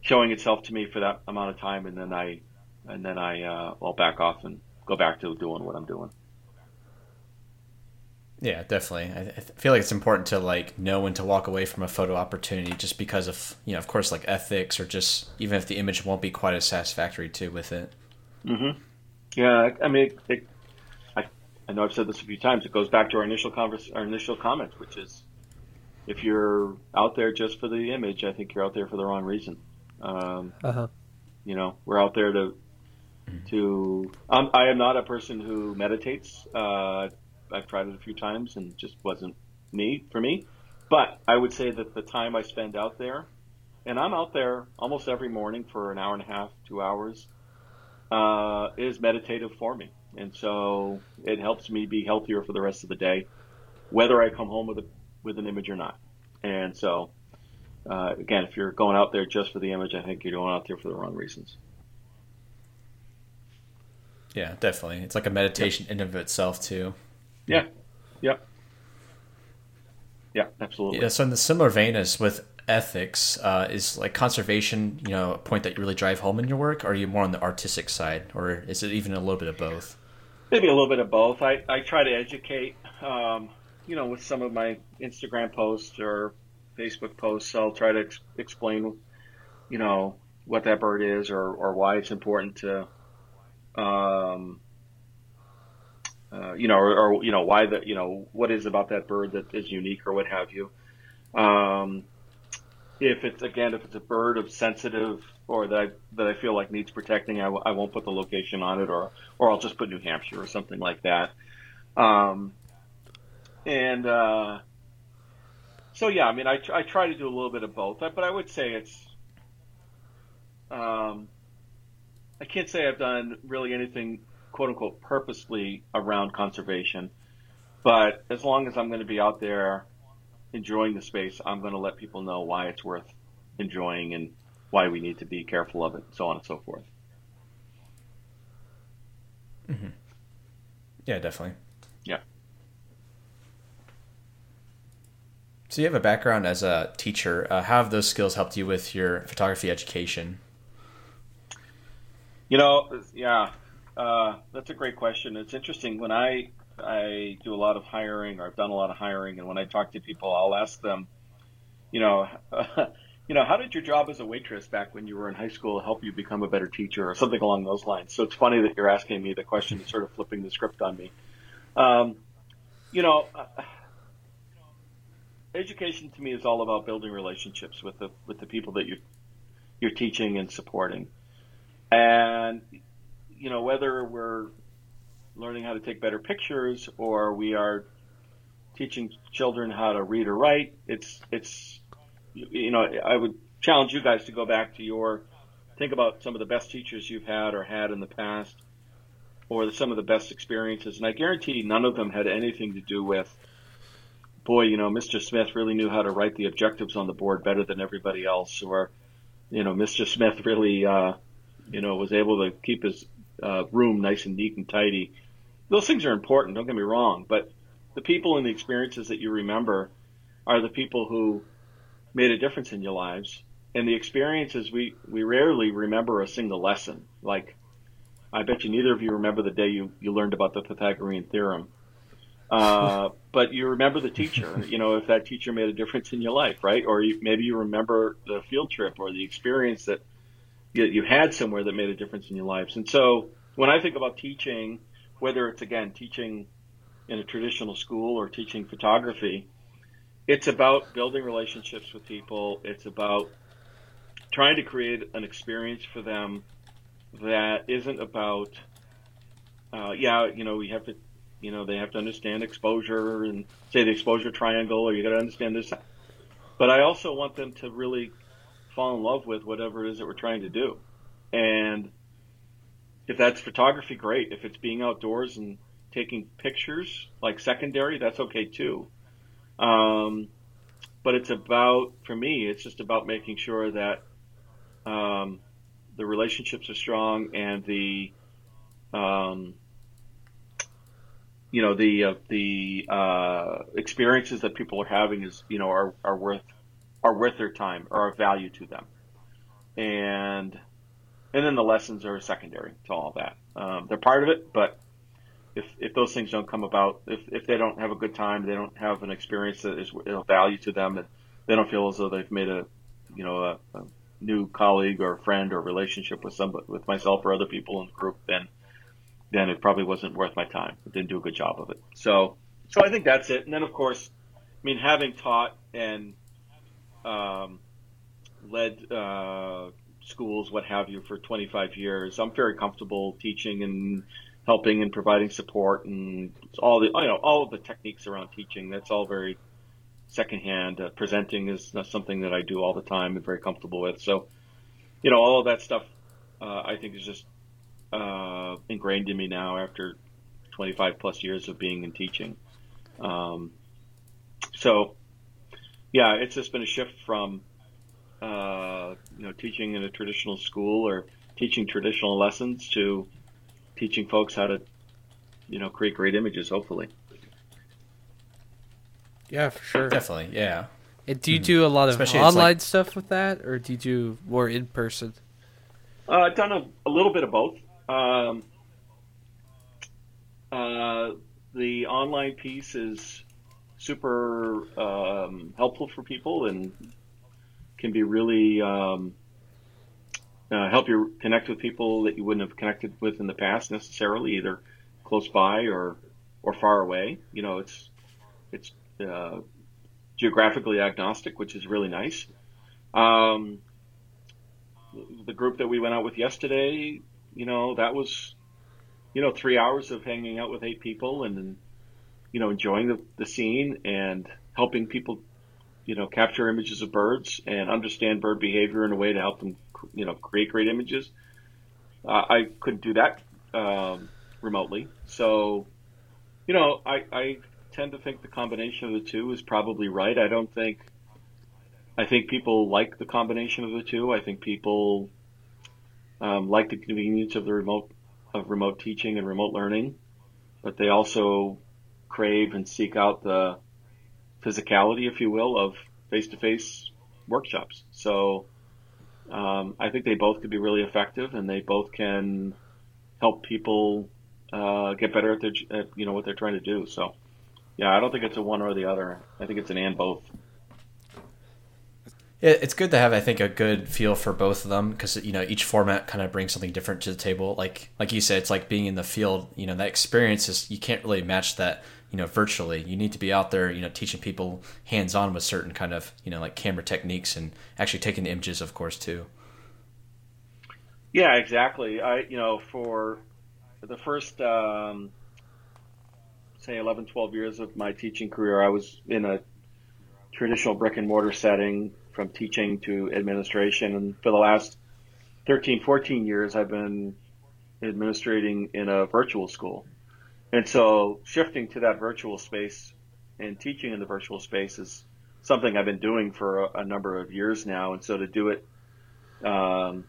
showing itself to me for that amount of time, and then I and then I uh, I'll back off and go back to doing what I'm doing. Yeah, definitely. I, feel like it's important to like know when to walk away from a photo opportunity, just because of you know, of course, like ethics or just even if the image won't be quite as satisfactory too with it. Mm-hmm. Yeah, I mean, it, it, I, I know I've said this a few times. It goes back to our initial converse, our initial comments, which is, if you're out there just for the image, I think you're out there for the wrong reason. Um, uh-huh. You know, we're out there to to. Um, I am not a person who meditates. Uh, I've tried it a few times and just wasn't me for me. But I would say that the time I spend out there, and I'm out there almost every morning for an hour and a half, two hours uh, is meditative for me. And so it helps me be healthier for the rest of the day, whether I come home with a, with an image or not. And so, uh, again, if you're going out there just for the image, I think you're going out there for the wrong reasons. Yeah, definitely. It's like a meditation in of itself too. Yeah. Yep. Yeah, absolutely. Yeah, so in the similar vein as with ethics uh, is like conservation you know a point that you really drive home in your work or are you more on the artistic side or is it even a little bit of both? Maybe a little bit of both. I, I try to educate um, you know with some of my instagram posts or facebook posts. I'll try to ex- explain you know what that bird is or, or why it's important to um, uh, you know or, or, you know why the you know what is about that bird that is unique or what have you. Um, if it's again if it's a bird of sensitive or that I, that I feel like needs protecting, I w- I won't put the location on it, or or I'll just put New Hampshire or something like that. Um, and uh, so yeah, I mean, I, I try to do a little bit of both, but I would say it's. Um, I can't say I've done really anything quote unquote purposely around conservation, but as long as I'm going to be out there enjoying the space, I'm going to let people know why it's worth enjoying and why we need to be careful of it, so on and so forth. Mm-hmm. Yeah, definitely. Yeah. So you have a background as a teacher. Uh, how have those skills helped you with your photography education? You know, yeah, uh, that's a great question. It's interesting when I I do a lot of hiring, or I've done a lot of hiring, and when I talk to people, I'll ask them, you know, uh, you know, how did your job as a waitress back when you were in high school help you become a better teacher, or something along those lines? So it's funny that you're asking me the question, sort of flipping the script on me. Um, you know, uh, education to me is all about building relationships with the with the people that you you're teaching and supporting, and you know, whether we're learning how to take better pictures or we are teaching children how to read or write, it's it's you know, I would challenge you guys to go back to your think about some of the best teachers you've had or had in the past or some of the best experiences and I guarantee none of them had anything to do with boy, you know, Mr. Smith really knew how to write the objectives on the board better than everybody else or you know, Mr. Smith really uh you know, was able to keep his uh, room nice and neat and tidy. Those things are important, don't get me wrong, but the people and the experiences that you remember are the people who made a difference in your lives. And the experiences, we, we rarely remember a single lesson. Like, I bet you neither of you remember the day you, you learned about the Pythagorean theorem. Uh, but you remember the teacher, you know, if that teacher made a difference in your life, right? Or you, maybe you remember the field trip or the experience that you, you had somewhere that made a difference in your lives. And so when I think about teaching, whether it's again teaching in a traditional school or teaching photography, it's about building relationships with people. It's about trying to create an experience for them that isn't about, uh, yeah, you know, we have to, you know, they have to understand exposure and say the exposure triangle, or you got to understand this. But I also want them to really fall in love with whatever it is that we're trying to do. And if that's photography, great. If it's being outdoors and taking pictures, like secondary, that's okay too. Um, but it's about, for me, it's just about making sure that um, the relationships are strong and the, um, you know, the uh, the uh, experiences that people are having is, you know, are, are worth are worth their time or of value to them. And and then the lessons are secondary to all that. Um, they're part of it, but if if those things don't come about, if if they don't have a good time, they don't have an experience that is of value to them, and they don't feel as though they've made a you know a, a new colleague or friend or relationship with somebody with myself or other people in the group, then then it probably wasn't worth my time. It didn't do a good job of it. So so I think that's it. And then of course, I mean, having taught and um, led uh, schools, what have you, for 25 years. I'm very comfortable teaching and helping and providing support and all the you know all of the techniques around teaching. That's all very secondhand. Uh, presenting is something that I do all the time and very comfortable with. So, you know, all of that stuff uh, I think is just uh, ingrained in me now after 25 plus years of being in teaching. Um, so yeah, it's just been a shift from uh, you know teaching in a traditional school or teaching traditional lessons to teaching folks how to you know create great images. Hopefully. Yeah, for sure. Definitely, yeah. And do you mm-hmm. do a lot of Especially online like... stuff with that, or do you do more in person? Uh, I've done a, a, little bit of both. Um, uh, the online piece is super um, helpful for people and can be really um, uh, help you connect with people that you wouldn't have connected with in the past necessarily, either close by or or far away. You know, it's it's uh, geographically agnostic, which is really nice. Um, the group that we went out with yesterday, you know, that was, you know, three hours of hanging out with eight people and you know, enjoying the, the scene and helping people, you know, capture images of birds and understand bird behavior in a way to help them, you know, create great images. Uh, I couldn't do that um, remotely. So, you know, I, I tend to think the combination of the two is probably right. I don't think, I think people like the combination of the two. I think people um, like the convenience of the remote, of remote teaching and remote learning, but they also crave and seek out the physicality, if you will, of face-to-face workshops. So um, I think they both could be really effective, and they both can help people uh, get better at their, at, you know, what they're trying to do. So yeah, I don't think it's a one or the other. I think it's an and both it's good to have I think a good feel for both of them because you know each format kind of brings something different to the table. Like like you said, it's like being in the field. You know that experience is you can't really match that you know virtually. You need to be out there you know teaching people hands on with certain kind of you know like camera techniques and actually taking the images, of course, too. Yeah, exactly. I you know for the first, um, say, 11, 12 years of my teaching career, I was in a traditional brick and mortar setting from teaching to administration. And for the last 13, 14 years, I've been administrating in a virtual school. And so shifting to that virtual space and teaching in the virtual space is something I've been doing for a, a number of years now. And so to do it, um,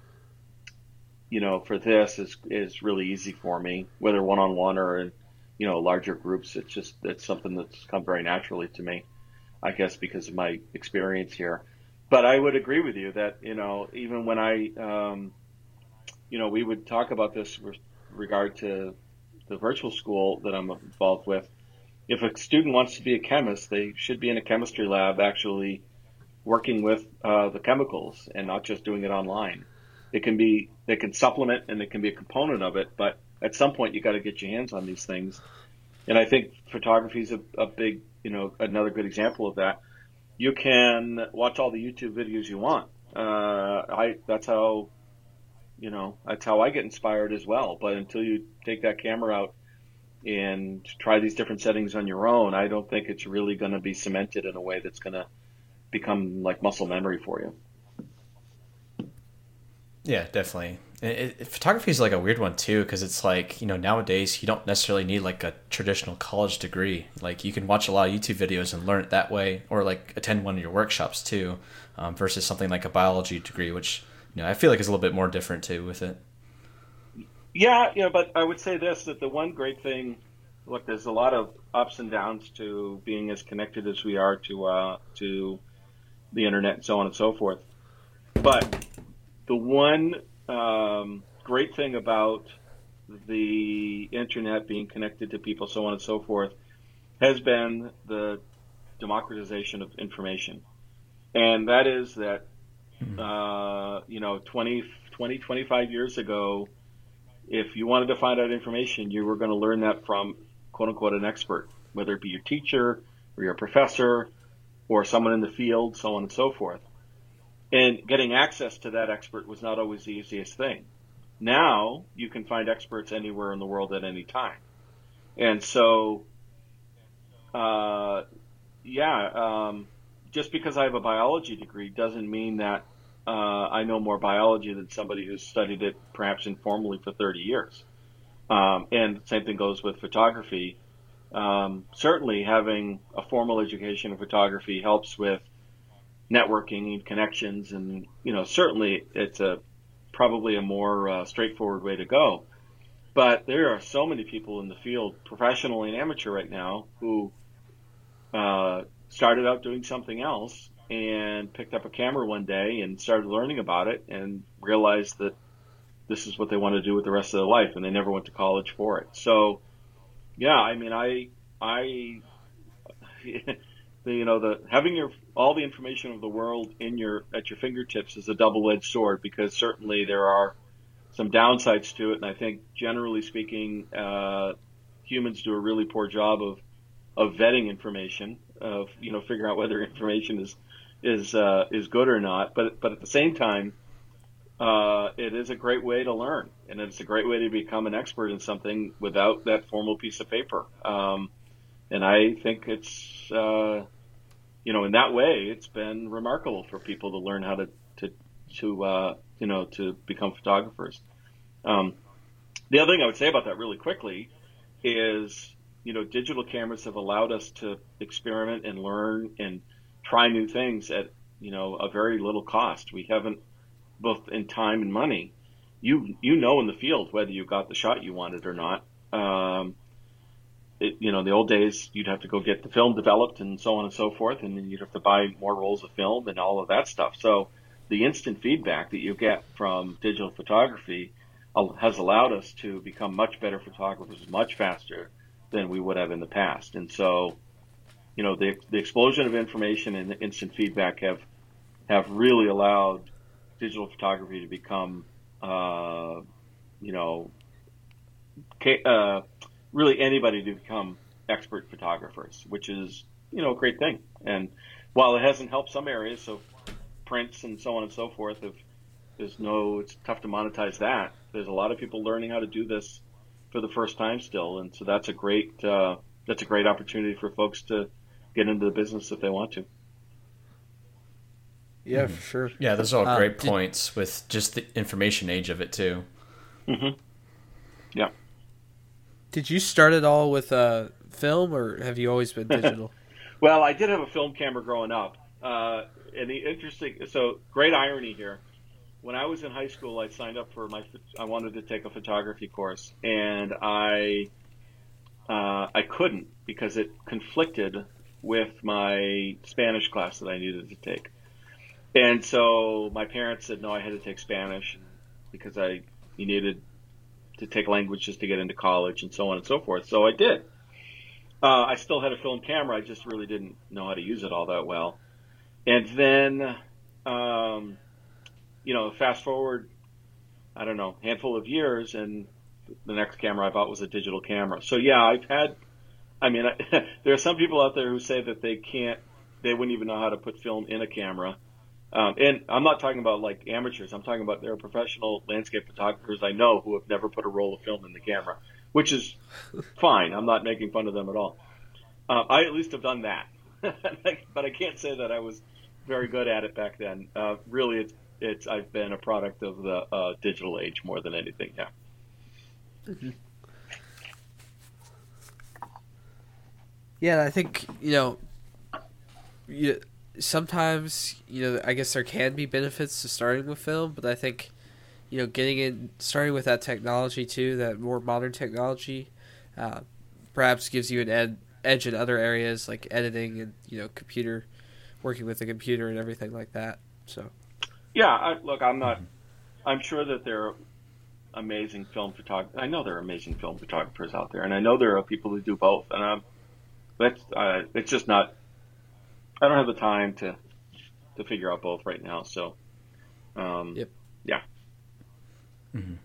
you know, for this is, is really easy for me, whether one on one or in, you know, larger groups. It's just, it's something that's come very naturally to me, I guess, because of my experience here. But I would agree with you that, you know, even when I, um, you know, we would talk about this with regard to the virtual school that I'm involved with. If a student wants to be a chemist, they should be in a chemistry lab actually working with uh, the chemicals and not just doing it online. It can be, they can supplement and it can be a component of it, but at some point you got to get your hands on these things. And I think photography is a, a big, you know, another good example of that. You can watch all the YouTube videos you want. Uh, I, that's how you know, that's how I get inspired as well. But until you take that camera out and try these different settings on your own, I don't think it's really going to be cemented in a way that's going to become like muscle memory for you. Yeah, definitely. Photography is like a weird one too because it's like you know nowadays you don't necessarily need like a traditional college degree. Like you can watch a lot of YouTube videos and learn it that way, or like attend one of your workshops too, um, versus something like a biology degree, which you know, I feel like is a little bit more different too with it. Yeah, yeah, but I would say this that the one great thing, look, there's a lot of ups and downs to being as connected as we are to uh, to the internet and so on and so forth. But the one um, great thing about the internet being connected to people, so on and so forth, has been the democratization of information. And that is that Mm-hmm. Uh, you know, 20, 20, 25 years ago, if you wanted to find out information, you were going to learn that from quote unquote an expert, whether it be your teacher or your professor or someone in the field, so on and so forth. And getting access to that expert was not always the easiest thing. Now you can find experts anywhere in the world at any time. And so, uh, yeah, um, just because I have a biology degree doesn't mean that uh, I know more biology than somebody who's studied it perhaps informally for 30 years. Um, and same thing goes with photography. Um, certainly, having a formal education in photography helps with networking and connections, and you know, certainly it's a probably a more uh, straightforward way to go. But there are so many people in the field, professional and amateur, right now, who uh, started out doing something else and picked up a camera one day and started learning about it and realized that this is what they want to do with the rest of their life and they never went to college for it. So yeah, I mean I I you know the having your all the information of the world in your at your fingertips is a double-edged sword because certainly there are some downsides to it and I think generally speaking uh, humans do a really poor job of of vetting information of you know figuring out whether information is is uh, is good or not. But but at the same time, uh, it is a great way to learn, and it's a great way to become an expert in something without that formal piece of paper. Um, and I think it's uh, you know in that way it's been remarkable for people to learn how to to to uh, you know to become photographers. Um, the other thing I would say about that really quickly is you know, digital cameras have allowed us to experiment and learn and try new things at, you know, a very little cost. We haven't, both in time and money, you, you know, in the field whether you got the shot you wanted or not. Um, it, you know, the old days, you'd have to go get the film developed and so on and so forth, and then you'd have to buy more rolls of film and all of that stuff. So the instant feedback that you get from digital photography has allowed us to become much better photographers much faster than we would have in the past. And so, you know, the, the explosion of information and the instant feedback have have really allowed digital photography to become, uh, you know, uh, really anybody to become expert photographers, which is you know a great thing. And while it hasn't helped some areas, so prints and so on and so forth, if there's no, it's tough to monetize that. There's a lot of people learning how to do this for the first time still, and so that's a great uh, that's a great opportunity for folks to get into the business if they want to. Yeah, for sure. Yeah, those are all great um, points did, with just the information age of it too. Mm-hmm. Yeah. Did you start it all with uh, film, or have you always been digital? well, I did have a film camera growing up, uh, and the interesting so great irony here. When I was in high school, I signed up for my. I wanted to take a photography course, and I uh, I couldn't because it conflicted with my Spanish class that I needed to take. And so my parents said no, I had to take Spanish because I you needed to take languages to get into college and so on and so forth. So I did. Uh, I still had a film camera. I just really didn't know how to use it all that well. And then, um, you know, fast forward, I don't know, handful of years, and the next camera I bought was a digital camera. So yeah, I've had. I mean, I, there are some people out there who say that they can't, they wouldn't even know how to put film in a camera. Um, and I'm not talking about like amateurs. I'm talking about there are professional landscape photographers I know who have never put a roll of film in the camera, which is fine. I'm not making fun of them at all. Uh, I at least have done that, but I can't say that I was very good at it back then. Uh, really, it's, it's I've been a product of the uh, digital age more than anything. Yeah. Mm-hmm. Yeah, I think you know, you sometimes you know I guess there can be benefits to starting with film, but I think you know getting in starting with that technology too, that more modern technology, uh, perhaps gives you an ed- edge in other areas like editing and you know computer working with the computer and everything like that. So yeah, I, look, I'm not. I'm sure that there are amazing film photographers. I know there are amazing film photographers out there, and I know there are people who do both. And I'm, that's uh, it's just not I don't have the time to to figure out both right now. So, um, yep. yeah. Mm-hmm.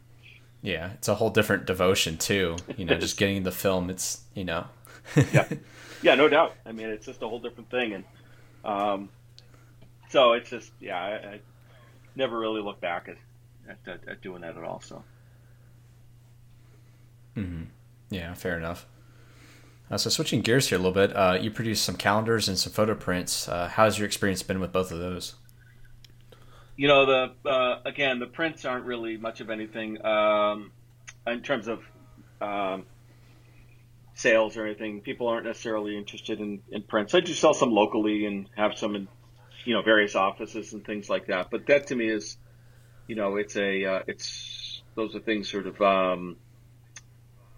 Yeah, it's a whole different devotion too. You know, just getting the film. It's you know. yeah, yeah, no doubt. I mean, it's just a whole different thing, and um, so it's just yeah, I, I never really look back at, at, at doing that at all. So. Mm-hmm. Yeah, fair enough. Uh, so switching gears here a little bit, uh, you produce some calendars and some photo prints. Uh, how's your experience been with both of those? You know, the uh, again, the prints aren't really much of anything um, in terms of um, sales or anything. People aren't necessarily interested in, in prints. I do sell some locally and have some in you know various offices and things like that. But that to me is, you know, it's a uh, it's those are things sort of. Um,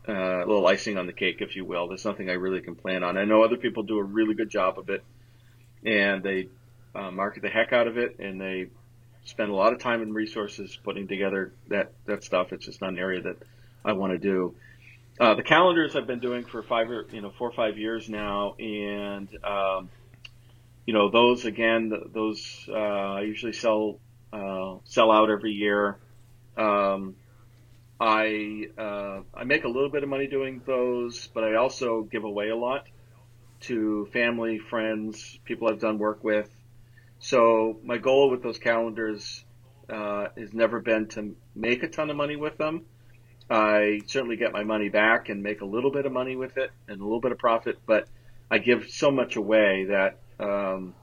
uh, a little icing on the cake, if you will. There's nothing I really can plan on. I know other people do a really good job of it, and they uh, market the heck out of it, and they spend a lot of time and resources putting together that that stuff. It's just not an area that I want to do. Uh, the calendars I've been doing for five or you know four or five years now, and um, you know those again, those uh, I usually sell uh, sell out every year. Um, I uh, I make a little bit of money doing those, but I also give away a lot to family, friends, people I've done work with. So my goal with those calendars uh, has never been to make a ton of money with them. I certainly get my money back and make a little bit of money with it and a little bit of profit, but I give so much away that um,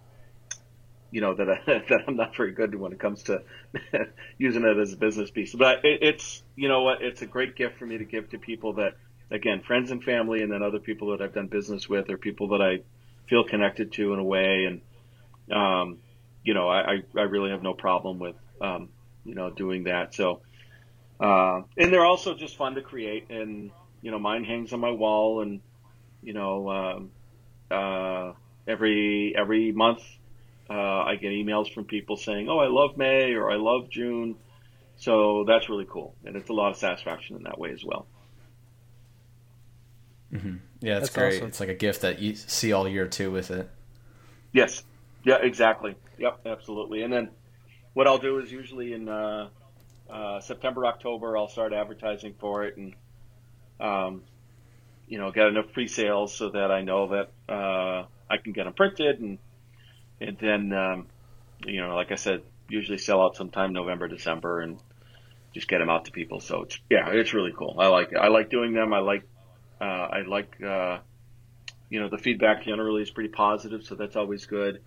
you know that I, that I'm not very good when it comes to using it as a business piece. But it, it's you know what, it's a great gift for me to give to people that again, friends and family, and then other people that I've done business with, or people that I feel connected to in a way. And um, you know, I, I really have no problem with um, you know doing that. So uh, and they're also just fun to create. And you know, mine hangs on my wall, and you know. Um, uh, every every month uh, I get emails from people saying, "Oh, I love May" or "I love June," so that's really cool, and it's a lot of satisfaction in that way as well. Mm-hmm. Yeah, that's, that's great. Awesome. It's like a gift that you see all year too with it. Yes. Yeah. Exactly. Yep. Absolutely. And then what I'll do is usually in uh, uh, September, October, I'll start advertising for it and. Um, you know, get enough pre-sales so that I know that uh, I can get them printed and and then um, you know, like I said, usually sell out sometime November, December, and just get them out to people. So it's yeah, it's really cool. I like it. I like doing them. I like uh, I like uh, you know the feedback generally is pretty positive, so that's always good.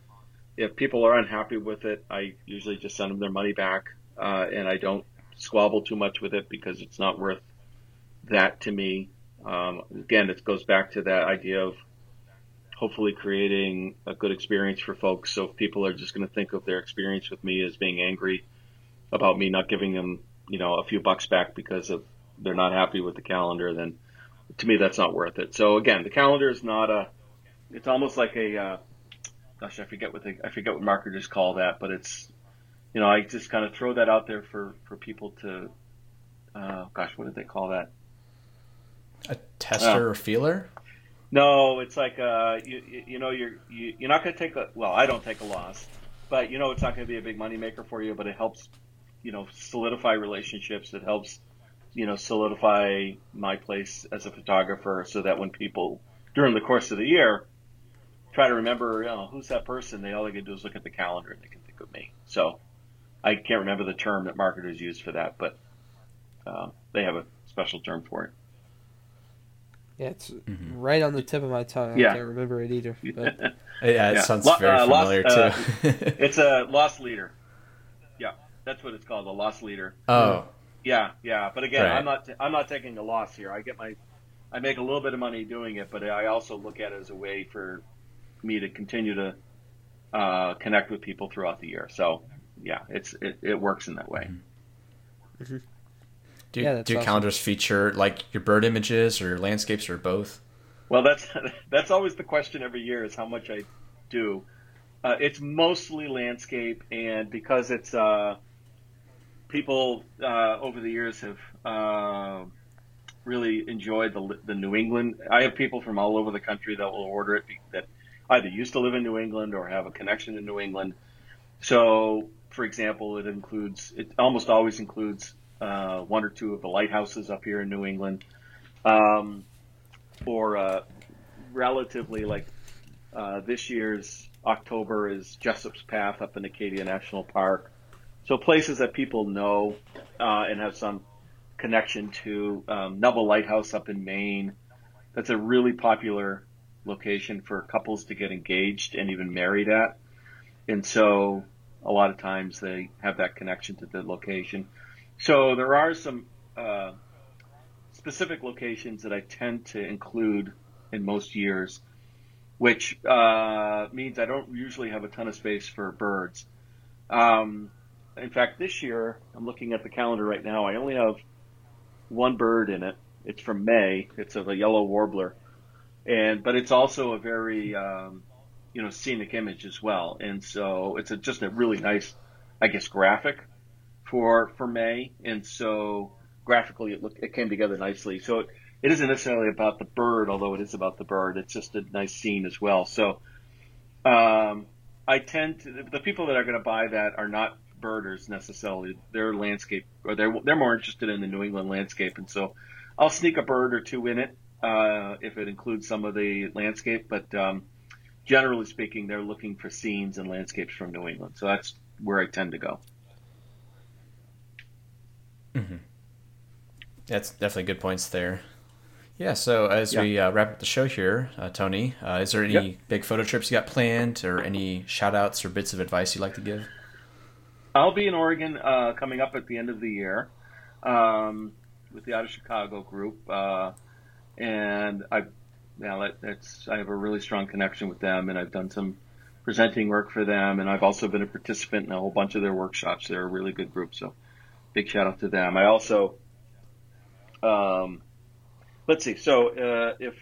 If people are unhappy with it, I usually just send them their money back, uh, and I don't squabble too much with it because it's not worth that to me. Um, again, it goes back to that idea of hopefully creating a good experience for folks. So if people are just going to think of their experience with me as being angry about me not giving them, you know, a few bucks back because of they're not happy with the calendar, then to me that's not worth it. So again, the calendar is not a. It's almost like a. Uh, gosh, I forget what the, I forget what marketers call that, but it's, you know, I just kind of throw that out there for for people to. Uh, gosh, what did they call that? A tester or feeler? No, it's like uh, you, you know you're you, you're not going to take a well, I don't take a loss, but you know it's not going to be a big money maker for you, but it helps, you know, solidify relationships. It helps, you know, solidify my place as a photographer, so that when people during the course of the year try to remember, you know, who's that person, they all they can do is look at the calendar and they can think of me. So I can't remember the term that marketers use for that, but uh, they have a special term for it. Yeah, it's mm-hmm. right on the tip of my tongue. Yeah. I can't remember it either. But... yeah, it yeah. sounds Lo- very uh, familiar lost, uh, too. Uh, it's a loss leader. Yeah, that's what it's called, a loss leader. Oh. Yeah, yeah. But again, right. I'm not I'm not taking a loss here. I get my I make a little bit of money doing it, but I also look at it as a way for me to continue to uh, connect with people throughout the year. So yeah, it's it, it works in that way. Mm-hmm. Do, yeah, do awesome. calendars feature like your bird images or your landscapes or both? Well, that's that's always the question every year is how much I do. Uh, it's mostly landscape, and because it's uh, people uh, over the years have uh, really enjoyed the the New England. I have people from all over the country that will order it that either used to live in New England or have a connection in New England. So, for example, it includes it almost always includes uh, one or two of the lighthouses up here in New England, um, or uh, relatively like uh, this year's October is Jesup's Path up in Acadia National Park. So places that people know uh, and have some connection to. Um, Nubble Lighthouse up in Maine. That's a really popular location for couples to get engaged and even married at. And so a lot of times they have that connection to the location. So there are some uh, specific locations that I tend to include in most years, which uh, means I don't usually have a ton of space for birds. Um, in fact, this year I'm looking at the calendar right now. I only have one bird in it. It's from May. It's of a yellow warbler, and but it's also a very um, you know scenic image as well. And so it's a, just a really nice, I guess, graphic for for May, and so graphically it looked it came together nicely. So it, it isn't necessarily about the bird, although it is about the bird. It's just a nice scene as well. So um, I tend to the people that are going to buy that are not birders necessarily. They're landscape or they're they're more interested in the New England landscape, and so I'll sneak a bird or two in it uh, if it includes some of the landscape. But um, generally speaking, they're looking for scenes and landscapes from New England. So that's where I tend to go. Mm-hmm. That's definitely good points there. Yeah, so as yeah. we uh, wrap up the show here, uh, Tony, uh, is there any yep. big photo trips you got planned or any shout outs or bits of advice you'd like to give? I'll be in Oregon uh, coming up at the end of the year um, with the Out of Chicago group. Uh, and I, yeah, that's, I have a really strong connection with them, and I've done some presenting work for them, and I've also been a participant in a whole bunch of their workshops. They're a really good group, so big shout out to them. I also, um, let's see. So uh, if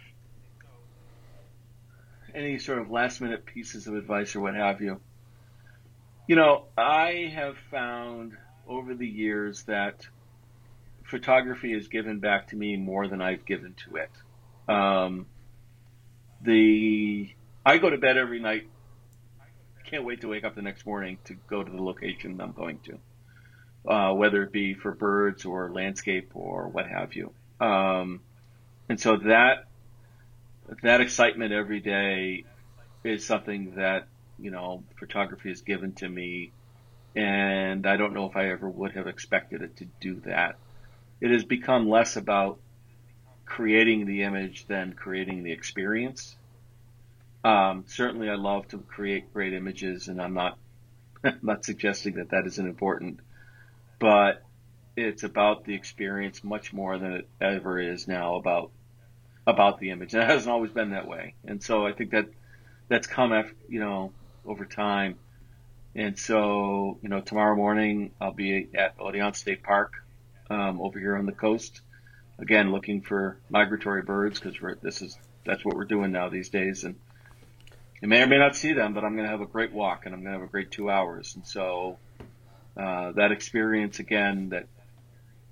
any sort of last minute pieces of advice or what have you, you know, I have found over the years that photography has given back to me more than I've given to it. Um, the I go to bed every night. I can't wait to wake up the next morning to go to the location I'm going to uh, whether it be for birds or landscape or what have you. Um, and so that that excitement every day is something that you know photography has given to me and I don't know if I ever would have expected it to do that. It has become less about creating the image than creating the experience. Um, certainly, I love to create great images, and I'm not I'm not suggesting that that isn't important, but it's about the experience much more than it ever is now about about the image. And it hasn't always been that way, and so I think that that's come after you know over time. And so, you know, tomorrow morning I'll be at Odiorne State Park um, over here on the coast. Again, looking for migratory birds because this is that's what we're doing now these days. And I may or may not see them, but I'm going to have a great walk and I'm going to have a great two hours. And so uh, that experience again that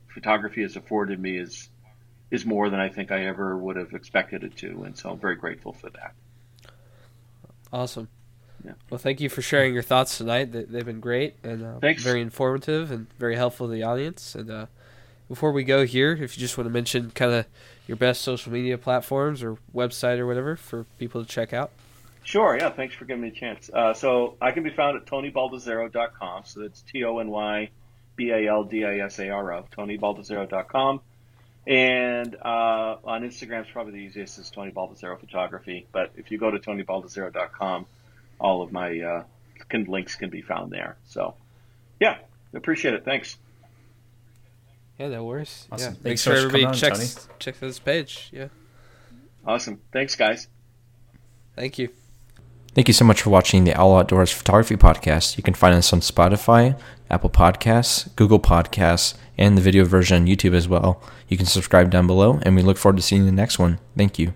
photography has afforded me is is more than I think I ever would have expected it to, and so I'm very grateful for that. Awesome. Yeah. Well, thank you for sharing your thoughts tonight. They've been great and uh, Thanks. very informative and very helpful to the audience. And uh, before we go here, if you just want to mention kind of your best social media platforms or website or whatever for people to check out. Sure, yeah, thanks for giving me a chance. Uh, so I can be found at tonybaldisaro.com. So that's T O N Y B A L D I S A R O, tonybaldisaro.com. And uh, on Instagram is probably the easiest is Tony Baldisaro Photography. But if you go to tonybaldisaro.com, all of my uh, links can be found there. So, yeah, appreciate it. Thanks. Yeah, that works. Awesome. Yeah. Thanks Make sure so for everybody coming on, checks Tony. checks this page. Yeah. Awesome. Thanks, guys. Thank you. Thank you so much for watching the Owl Outdoors Photography Podcast. You can find us on Spotify, Apple Podcasts, Google Podcasts, and the video version on YouTube as well. You can subscribe down below, and we look forward to seeing you in the next one. Thank you.